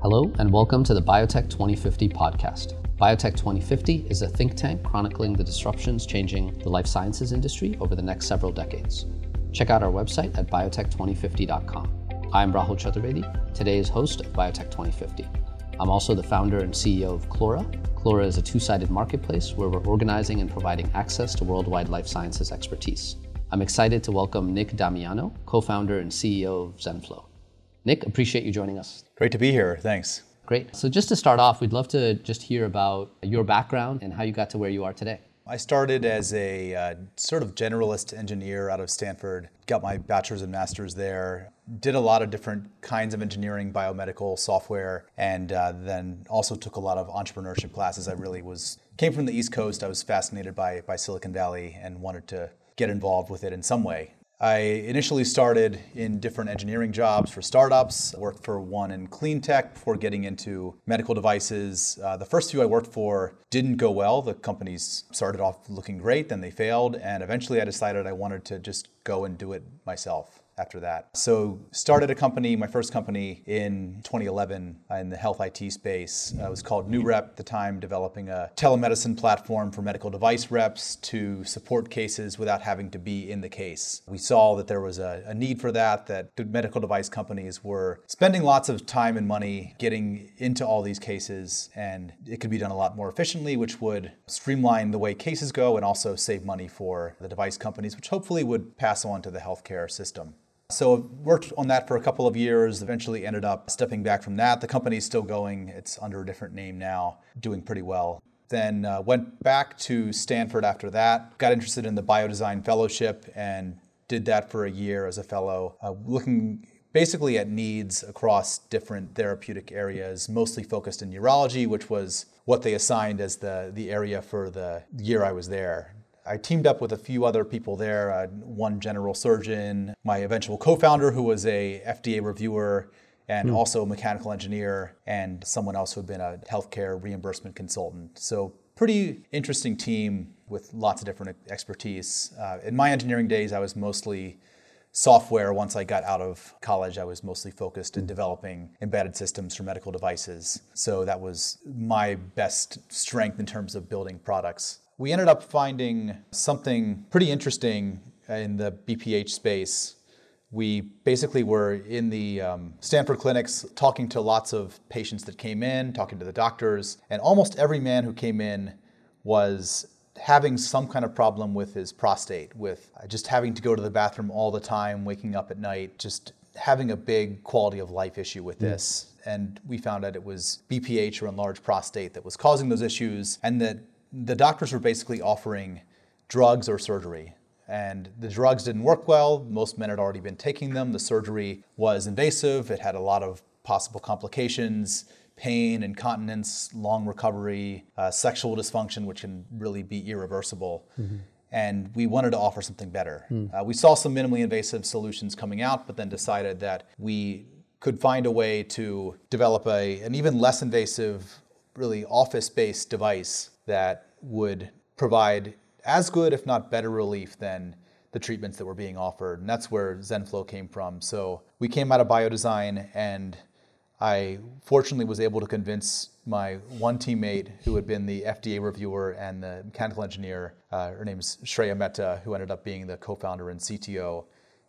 Hello, and welcome to the Biotech 2050 podcast. Biotech 2050 is a think tank chronicling the disruptions changing the life sciences industry over the next several decades. Check out our website at biotech2050.com. I'm Rahul Chaturvedi, today's host of Biotech 2050. I'm also the founder and CEO of Clora. Clora is a two sided marketplace where we're organizing and providing access to worldwide life sciences expertise. I'm excited to welcome Nick Damiano, co founder and CEO of Zenflow. Nick, appreciate you joining us. Great to be here. Thanks. Great. So, just to start off, we'd love to just hear about your background and how you got to where you are today. I started as a uh, sort of generalist engineer out of Stanford, got my bachelor's and master's there, did a lot of different kinds of engineering, biomedical, software, and uh, then also took a lot of entrepreneurship classes. I really was, came from the East Coast. I was fascinated by, by Silicon Valley and wanted to get involved with it in some way. I initially started in different engineering jobs for startups. I worked for one in clean tech before getting into medical devices. Uh, the first few I worked for didn't go well. The companies started off looking great, then they failed, and eventually I decided I wanted to just go and do it myself after that. So started a company, my first company in 2011 in the health IT space. Uh, it was called New Rep at the time, developing a telemedicine platform for medical device reps to support cases without having to be in the case. We saw that there was a, a need for that, that medical device companies were spending lots of time and money getting into all these cases, and it could be done a lot more efficiently, which would streamline the way cases go and also save money for the device companies, which hopefully would pass on to the healthcare system. So I worked on that for a couple of years, eventually ended up stepping back from that. The company's still going, it's under a different name now, doing pretty well. Then uh, went back to Stanford after that, got interested in the biodesign fellowship and did that for a year as a fellow, uh, looking basically at needs across different therapeutic areas, mostly focused in neurology, which was what they assigned as the, the area for the year I was there. I teamed up with a few other people there, uh, one general surgeon, my eventual co-founder who was a FDA reviewer and mm. also a mechanical engineer and someone else who had been a healthcare reimbursement consultant. So pretty interesting team with lots of different expertise. Uh, in my engineering days, I was mostly software once I got out of college. I was mostly focused in hmm. developing embedded systems for medical devices. So that was my best strength in terms of building products we ended up finding something pretty interesting in the BPH space. We basically were in the um, Stanford clinics talking to lots of patients that came in, talking to the doctors, and almost every man who came in was having some kind of problem with his prostate, with just having to go to the bathroom all the time, waking up at night, just having a big quality of life issue with this. Mm. And we found out it was BPH or enlarged prostate that was causing those issues, and that the doctors were basically offering drugs or surgery. And the drugs didn't work well. Most men had already been taking them. The surgery was invasive. It had a lot of possible complications pain, incontinence, long recovery, uh, sexual dysfunction, which can really be irreversible. Mm-hmm. And we wanted to offer something better. Mm. Uh, we saw some minimally invasive solutions coming out, but then decided that we could find a way to develop a, an even less invasive, really office based device that would provide as good, if not better, relief than the treatments that were being offered. And that's where Zenflow came from. So we came out of biodesign, and I fortunately was able to convince my one teammate who had been the FDA reviewer and the mechanical engineer. Uh, her name's Shreya Mehta, who ended up being the co founder and CTO.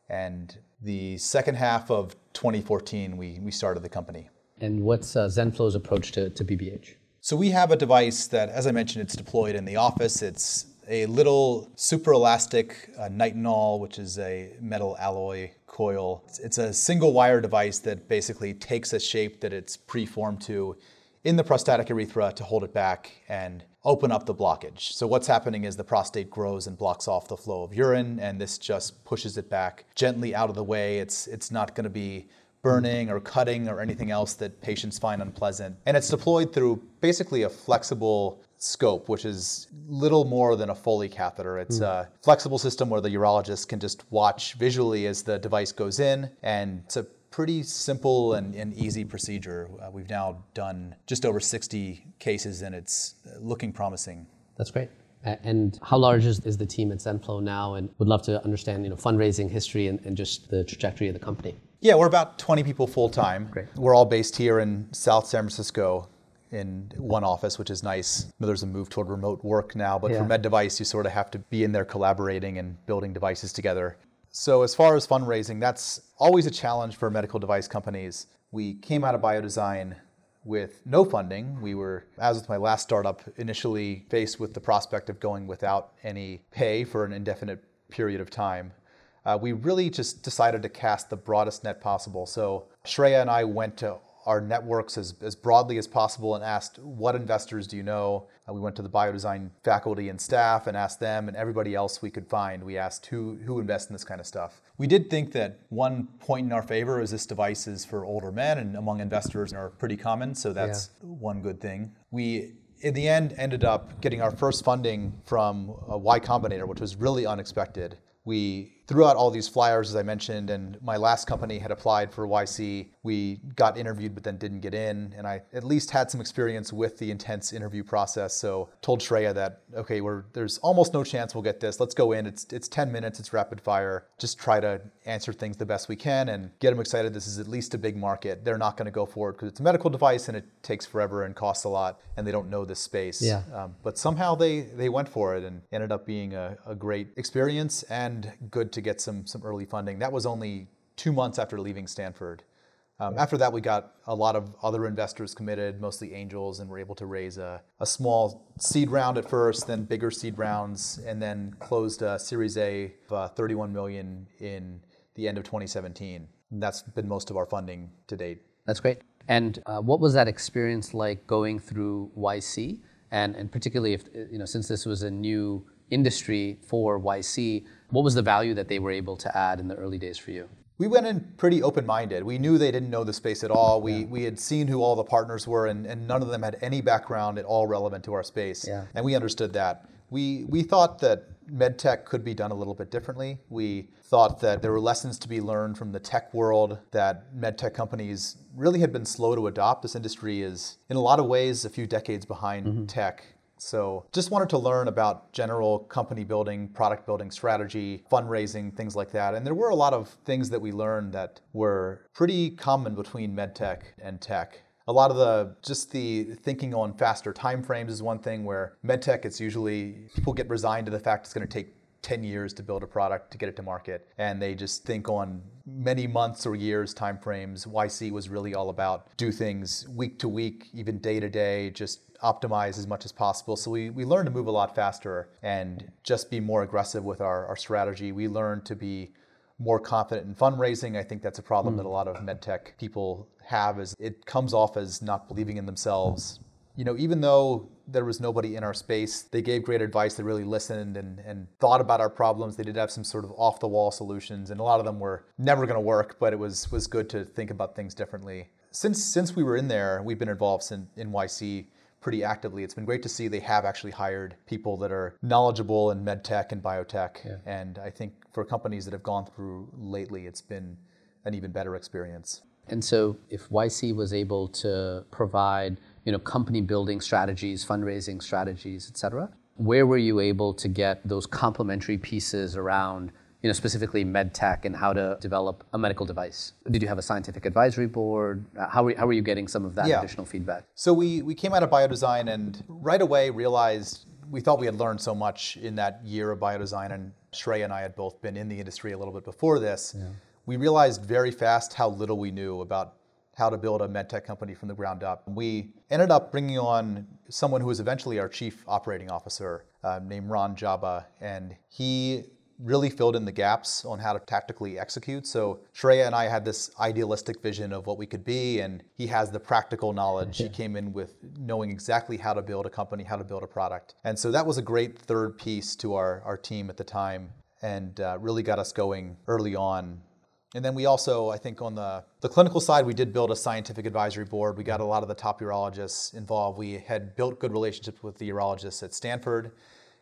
And the second half of 2014, we, we started the company. And what's uh, Zenflow's approach to, to BPH? So we have a device that, as I mentioned, it's deployed in the office. It's a little super elastic uh, nitinol, which is a metal alloy coil. It's, it's a single wire device that basically takes a shape that it's preformed to in the prostatic urethra to hold it back and open up the blockage. So what's happening is the prostate grows and blocks off the flow of urine and this just pushes it back gently out of the way. It's it's not going to be burning or cutting or anything else that patients find unpleasant. And it's deployed through basically a flexible scope, which is little more than a Foley catheter. It's mm. a flexible system where the urologist can just watch visually as the device goes in, and it's a pretty simple and, and easy procedure. Uh, we've now done just over 60 cases, and it's looking promising. That's great. And how large is, is the team at Zenflow now? And would love to understand, you know, fundraising history and, and just the trajectory of the company. Yeah, we're about 20 people full time. Great. We're all based here in South San Francisco in one office, which is nice. There's a move toward remote work now, but Yeah. for Med Device, you sort of have to be in there collaborating and building devices together. So, as far as fundraising, that's always a challenge for medical device companies. We came out of BioDesign with no funding. We were, as with my last startup, initially faced with the prospect of going without any pay for an indefinite period of time. Uh, we really just decided to cast the broadest net possible. So Shreya and I went to our networks as, as broadly as possible and asked, what investors do you know? Uh, we went to the biodesign faculty and staff and asked them and everybody else we could find. We asked who, who invests in this kind of stuff. We did think that one point in our favor is this device is for older men and among investors are pretty common. So that's one good thing. We in the end ended up getting our first funding from uh, Y Combinator, which was really unexpected. We threw out all these flyers, as I mentioned, and my last company had applied for YC. We got interviewed, but then didn't get in. And I at least had some experience with the intense interview process. So told Shreya that, okay, we're, there's almost no chance we'll get this. Let's go in. It's, it's 10 minutes, it's rapid fire. Just try to answer things the best we can and get them excited. This is at least a big market. They're not going to go for it because it's a medical device and it takes forever and costs a lot, and they don't know this space. Yeah. Um, but somehow they, they went for it and ended up being a, a great experience and good to get some, some early funding. That was only two months after leaving Stanford. Um, after that, we got a lot of other investors committed, mostly angels, and were able to raise a, a small seed round at first, then bigger seed rounds, and then closed a Series A of uh, 31 million in the end of 2017. And that's been most of our funding to date. That's great. And uh, what was that experience like going through YC? And, and particularly if, you know, since this was a new industry for YC, what was the value that they were able to add in the early days for you? We went in pretty open minded. We knew they didn't know the space at all. We, we had seen who all the partners were, and, and none of them had any background at all relevant to our space. Yeah. And we understood that. We, we thought that medtech could be done a little bit differently. We thought that there were lessons to be learned from the tech world that medtech companies really had been slow to adopt. This industry is, in a lot of ways, a few decades behind mm-hmm. tech. So just wanted to learn about general company building, product building strategy, fundraising, things like that. And there were a lot of things that we learned that were pretty common between medtech and tech. A lot of the just the thinking on faster timeframes is one thing where medtech it's usually people get resigned to the fact it's going to take 10 years to build a product to get it to market. And they just think on many months or years timeframes yc was really all about do things week to week even day to day just optimize as much as possible. So we, we learned to move a lot faster and just be more aggressive with our, our strategy. We learned to be more confident in fundraising. I think that's a problem that a lot of mm. medtech people have is it comes off as not believing in themselves. You know, even though there was nobody in our space, they gave great advice. They really listened and, and thought about our problems. They did have some sort of off the wall solutions, and a lot of them were never going to work, but it was, was good to think about things differently. Since, since we were in there, we've been involved in, in YC pretty actively. It's been great to see they have actually hired people that are knowledgeable in medtech and biotech. And I think for companies that have gone through lately, it's been an even better experience. And so, if YC was able to provide, you know, company building strategies, fundraising strategies, et cetera, where were you able to get those complementary pieces around, you know, specifically med tech and how to develop a medical device? Did you have a scientific advisory board? How were, how were you getting some of that Yeah. additional feedback? So we, we came out of biodesign and right away realized we thought we had learned so much in that year of biodesign, and Shrey and I had both been in the industry a little bit before this. We realized very fast how little we knew about how to build a medtech company from the ground up. We ended up bringing on someone who was eventually our chief operating officer, uh, named Ron Jabba, and he really filled in the gaps on how to tactically execute. So Shreya and I had this idealistic vision of what we could be, and he has the practical knowledge. He came in with knowing exactly how to build a company, how to build a product. And so that was a great third piece to our, our team at the time and uh, really got us going early on. And then we also, I think, on the, the clinical side, we did build a scientific advisory board. We got a lot of the top urologists involved. We had built good relationships with the urologists at Stanford,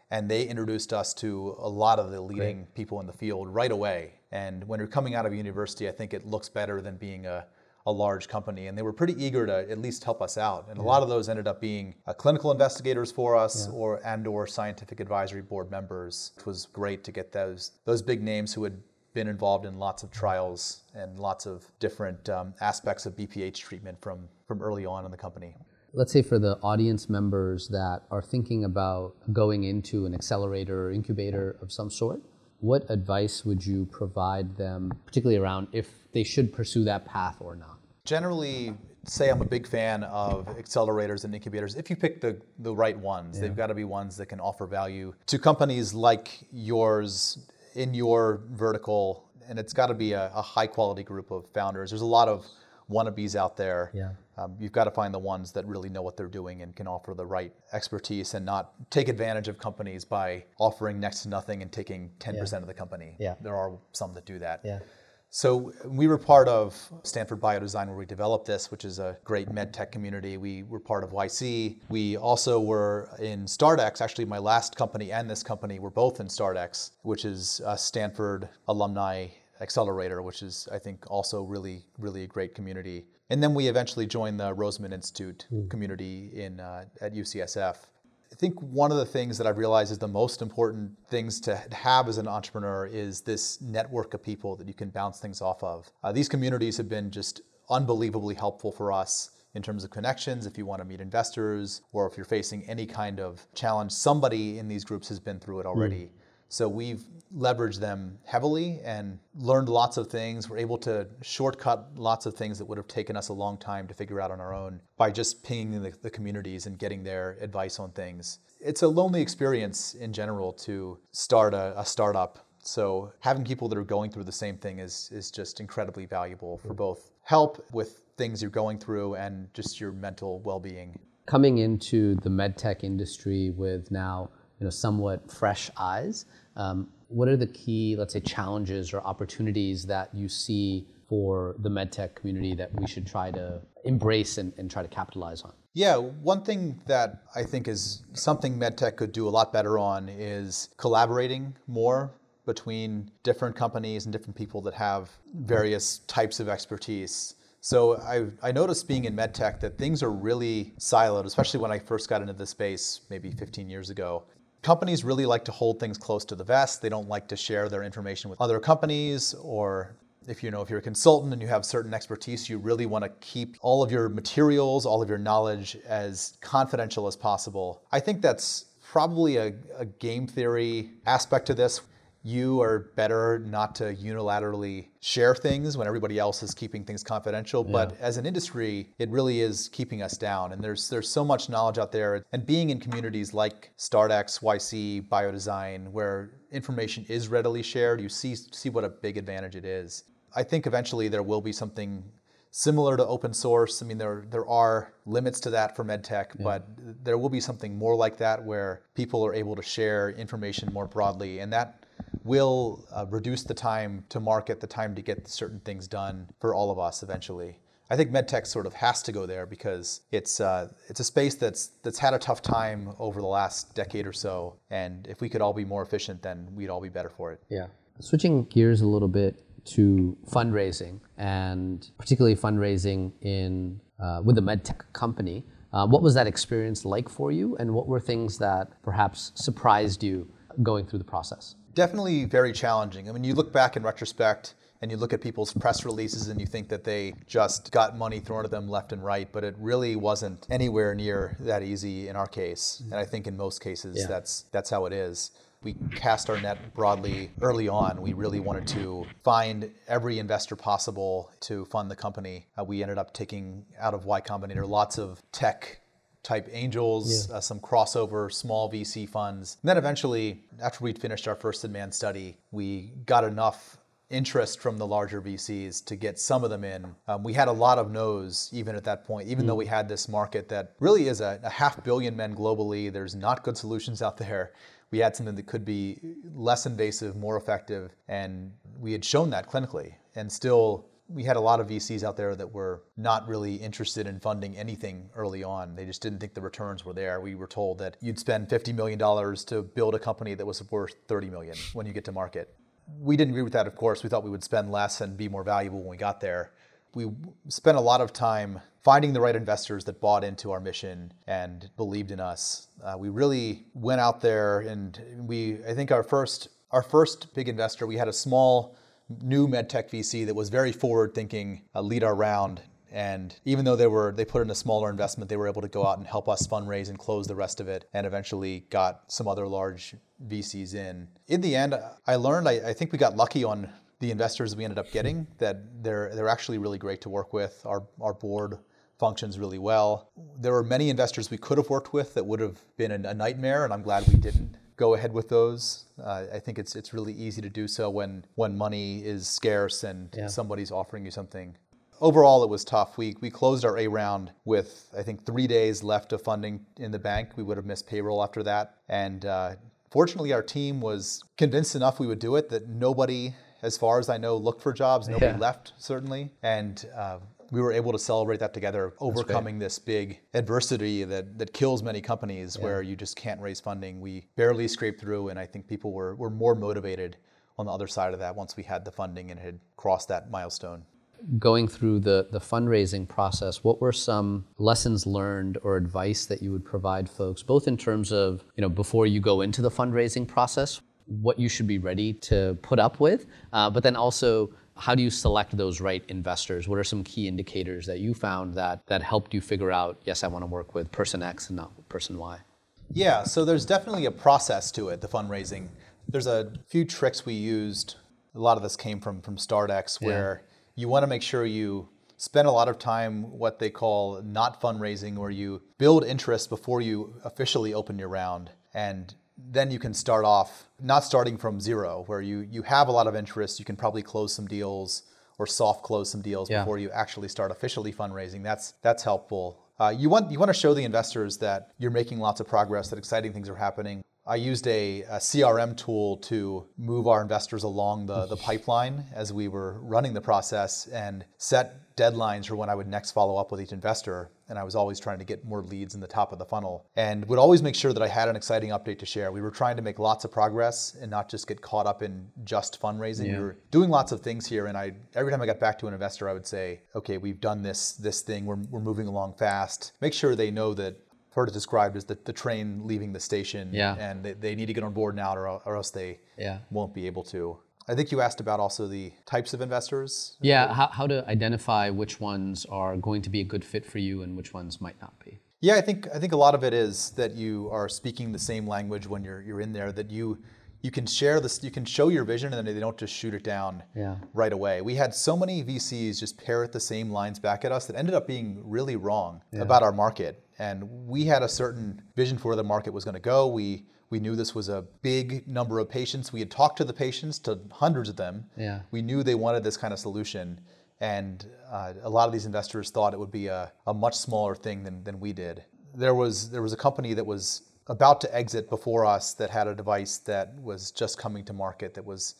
and they introduced us to a lot of the leading people in the field right away. And when you're coming out of university, I think it looks better than being a, a large company. And they were pretty eager to at least help us out. And a lot of those ended up being uh, clinical investigators for us or and or scientific advisory board members. It was great to get those those big names who had been involved in lots of trials and lots of different um, aspects of BPH treatment from, from early on in the company. Let's say for the audience members that are thinking about going into an accelerator or incubator of some sort, what advice would you provide them, particularly around if they should pursue that path or not? Generally, say I'm a big fan of accelerators and incubators. If you pick the, the right ones, yeah. they've got to be ones that can offer value to companies like yours in your vertical, and it's got to be a, a high quality group of founders. There's a lot of wannabes out there. Yeah. Um, you've got to find the ones that really know what they're doing and can offer the right expertise and not take advantage of companies by offering next to nothing and taking 10% yeah. of the company. Yeah. There are some that do that. Yeah. So we were part of Stanford Biodesign where we developed this, which is a great med tech community. We were part of YC. We also were in StartX. Actually, my last company and this company were both in StartX, which is a Stanford alumni accelerator, which is I think also really really a great community. And then we eventually joined the Rosenman Institute mm. community in uh, at UCSF. I think one of the things that I've realized is the most important things to have as an entrepreneur is this network of people that you can bounce things off of. Uh, these communities have been just unbelievably helpful for us in terms of connections. If you want to meet investors or if you're facing any kind of challenge, somebody in these groups has been through it already. Mm. So we've leveraged them heavily and learned lots of things. We're able to shortcut lots of things that would have taken us a long time to figure out on our own by just pinging the, the communities and getting their advice on things. It's a lonely experience in general to start a, a startup. So having people that are going through the same thing is, is just incredibly valuable for both help with things you're going through and just your mental well-being. Coming into the medtech industry with now you know, somewhat fresh eyes. Um, what are the key, let's say, challenges or opportunities that you see for the medtech community that we should try to embrace and, and try to capitalize on? Yeah, one thing that I think is something medtech could do a lot better on is collaborating more between different companies and different people that have various types of expertise. So I, I noticed being in medtech that things are really siloed, especially when I first got into the space maybe 15 years ago companies really like to hold things close to the vest. They don't like to share their information with other companies or if you know if you're a consultant and you have certain expertise you really want to keep all of your materials all of your knowledge as confidential as possible i think that's probably a, a game theory aspect to this you are better not to unilaterally share things when everybody else is keeping things confidential. Yeah. But as an industry, it really is keeping us down. And there's there's so much knowledge out there. And being in communities like StartX, YC, Biodesign, where information is readily shared, you see see what a big advantage it is. I think eventually there will be something similar to open source. I mean, there there are limits to that for medtech, yeah. but there will be something more like that where people are able to share information more broadly, and that will uh, reduce the time to market, the time to get certain things done for all of us eventually. I think medtech sort of has to go there because it's uh, it's a space that's that's had a tough time over the last decade or so, and if we could all be more efficient, then we'd all be better for it. Yeah. Switching gears a little bit to fundraising, and particularly fundraising in uh, with a medtech company. Uh, what was that experience like for you, and what were things that perhaps surprised you going through the process? Definitely very challenging. I mean, you look back in retrospect and you look at people's press releases and you think that they just got money thrown at them left and right, but it really wasn't anywhere near that easy in our case. And I think in most cases yeah. that's that's how it is. We cast our net broadly early on. We really wanted to find every investor possible to fund the company. Uh, we ended up taking out of Y Combinator lots of tech type angels, yeah. uh, some crossover small VC funds. And then eventually, after we'd finished our first in-man study, we got enough interest from the larger VCs to get some of them in. Um, we had a lot of no's even at that point, even mm. though we had this market that really is a, a half billion men globally. There's not good solutions out there. We had something that could be less invasive, more effective, and we had shown that clinically. And still, we had a lot of VCs out there that were not really interested in funding anything early on. They just didn't think the returns were there. We were told that you'd spend $50 million to build a company that was worth 30 million when you get to market. We didn't agree with that, of course. We thought we would spend less and be more valuable when we got there. We spent a lot of time finding the right investors that bought into our mission and believed in us. Uh, we really went out there and we, I think our first, our first big investor, we had a small new medtech VC that was very forward thinking, uh, lead our round. And even though they were they put in a smaller investment, they were able to go out and help us fundraise and close the rest of it, and eventually got some other large VCs in. In the end, I learned I, I think we got lucky on the investors we ended up getting. That they're they're actually really great to work with. Our our board functions really well. There were many investors we could have worked with that would have been a nightmare, and I'm glad we didn't go ahead with those. Uh, I think it's it's really easy to do so when when money is scarce and yeah. somebody's offering you something. Overall, it was tough. We we closed our A round with I think three days left of funding in the bank. We would have missed payroll after that, and uh, fortunately, our team was convinced enough we would do it that nobody, as far as I know, looked for jobs. Nobody yeah. left certainly, and uh, we were able to celebrate that together, overcoming this big adversity that, that kills many companies yeah. where you just can't raise funding. We barely scraped through, and I think people were, were more motivated on the other side of that once we had the funding and had crossed that milestone. Going through the, the fundraising process, what were some lessons learned or advice that you would provide folks, both in terms of, you know, before you go into the fundraising process, what you should be ready to put up with, uh, but then also how do you select those right investors? What are some key indicators that you found that that helped you figure out, yes, I want to work with person X and not person Y? Yeah, so there's definitely a process to it, the fundraising. There's a few tricks we used. A lot of this came from from StartX where yeah. you want to make sure you spend a lot of time what they call not fundraising where you build interest before you officially open your round and then you can start off not starting from zero, where you you have a lot of interest. You can probably close some deals or soft close some deals yeah. before you actually start officially fundraising. That's that's helpful. Uh, you want you want to show the investors that you're making lots of progress, that exciting things are happening. I used a, a, CRM tool to move our investors along the, the pipeline as we were running the process and set deadlines for when I would next follow up with each investor. And I was always trying to get more leads in the top of the funnel and would always make sure that I had an exciting update to share. We were trying to make lots of progress and not just get caught up in just fundraising. Yeah. We were doing lots of things here. And I every time I got back to an investor, I would say, okay, we've done this this thing. We're, we're moving along fast. Make sure they know that heard it described as the, the train leaving the station yeah. and they, they need to get on board now or, or else they yeah. won't be able to. I think you asked about also the types of investors. Yeah, how, how to identify which ones are going to be a good fit for you and which ones might not be. Yeah, I think I think a lot of it is that you are speaking the same language when you're you're in there. That you you can share this, you can show your vision, and then they don't just shoot it down yeah. right away. We had so many VCs just parrot the same lines back at us that ended up being really wrong yeah. about our market. And we had a certain vision for where the market was going to go. We we knew this was a big number of patients. We had talked to the patients, to hundreds of them. Yeah. We knew they wanted this kind of solution. And uh, a lot of these investors thought it would be a, a much smaller thing than, than we did. There was there was a company that was about to exit before us that had a device that was just coming to market that was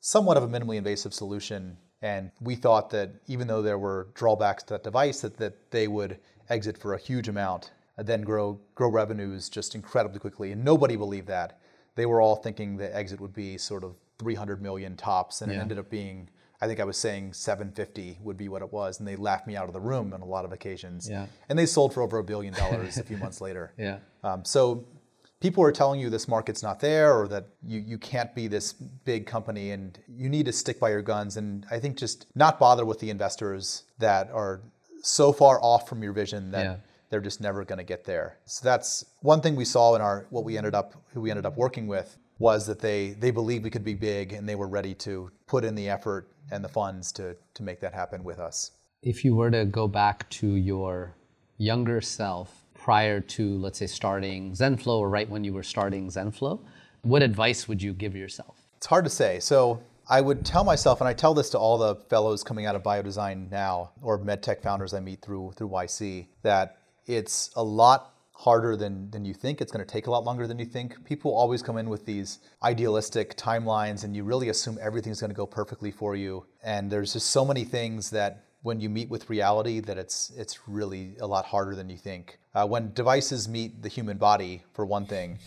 somewhat of a minimally invasive solution. And we thought that even though there were drawbacks to that device, that, that they would exit for a huge amount and then grow grow revenues just incredibly quickly. And nobody believed that. They were all thinking the exit would be sort of 300 million tops, and yeah. it ended up being I think I was saying 750 would be what it was, and they laughed me out of the room on a lot of occasions. Yeah. And they sold for over a billion dollars a few months later. Yeah. Um, so people are telling you this market's not there, or that you you can't be this big company, and you need to stick by your guns. And I think just not bother with the investors that are so far off from your vision that. Yeah. They're just never going to get there. So that's one thing we saw in our what we ended up who we ended up working with was that they they believed we could be big and they were ready to put in the effort and the funds to to make that happen with us. If you were to go back to your younger self prior to let's say starting Zenflow or right when you were starting Zenflow, what advice would you give yourself? It's hard to say. So I would tell myself, and I tell this to all the fellows coming out of biodesign now, or medtech founders I meet through through YC, that it's a lot harder than, than you think. It's going to take a lot longer than you think. People always come in with these idealistic timelines, and you really assume everything's going to go perfectly for you. And there's just so many things that when you meet with reality that it's it's really a lot harder than you think. Uh, when devices meet the human body, for one thing,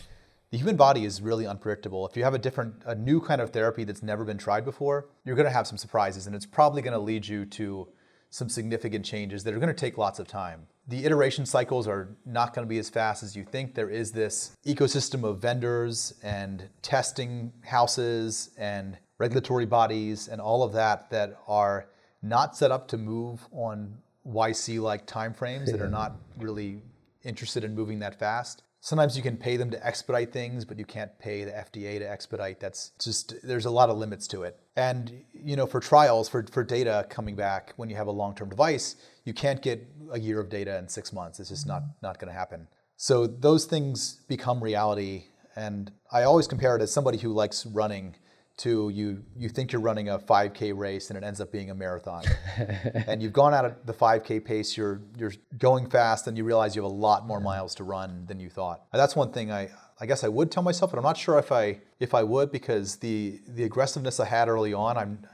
the human body is really unpredictable. If you have a different, a new kind of therapy that's never been tried before, you're going to have some surprises, and it's probably going to lead you to some significant changes that are going to take lots of time the iteration cycles are not going to be as fast as you think. There is this ecosystem of vendors and testing houses and regulatory bodies and all of that that are not set up to move on YC like timeframes that are not really interested in moving that fast. Sometimes you can pay them to expedite things, but you can't pay the FDA to expedite. That's just there's a lot of limits to it. And you know, for trials, for, for data coming back when you have a long-term device, you can't get a year of data in six months. It's just not not going to happen. So those things become reality. And I always compare it as somebody who likes running to you you think you're running a 5k race and it ends up being a marathon and you've gone out at the 5k pace you're you're going fast and you realize you have a lot more miles to run than you thought and that's one thing i i guess i would tell myself but i'm not sure if i if i would because the the aggressiveness i had early on i'm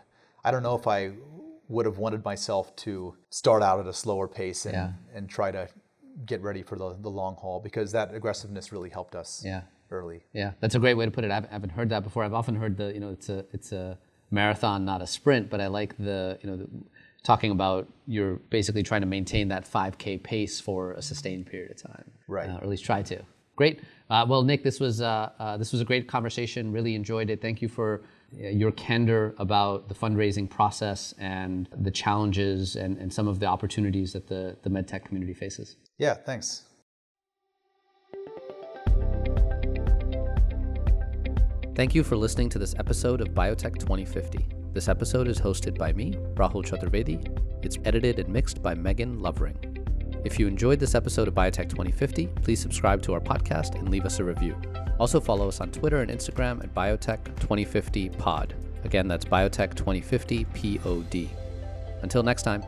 i don't know if i would have wanted myself to start out at a slower pace and yeah. and try to get ready for the, the long haul because that aggressiveness really helped us yeah early. Yeah, that's a great way to put it. I haven't heard that before. I've often heard the you know it's a it's a marathon, not a sprint. But I like the you know the, talking about you're basically trying to maintain that 5K pace for a sustained period of time, right? Uh, or at least try to. Great. Uh, well, Nick, this was uh, uh this was a great conversation. Really enjoyed it. Thank you for your candor about the fundraising process and the challenges and, and some of the opportunities that the, the medtech community faces. Yeah, thanks. Thank you for listening to this episode of Biotech 2050. This episode is hosted by me, Rahul Chaturvedi. It's edited and mixed by Megan Lovering. If you enjoyed this episode of Biotech 2050, please subscribe to our podcast and leave us a review. Also follow us on Twitter and Instagram at Biotech 2050 Pod. Again, that's Biotech 2050 POD. Until next time.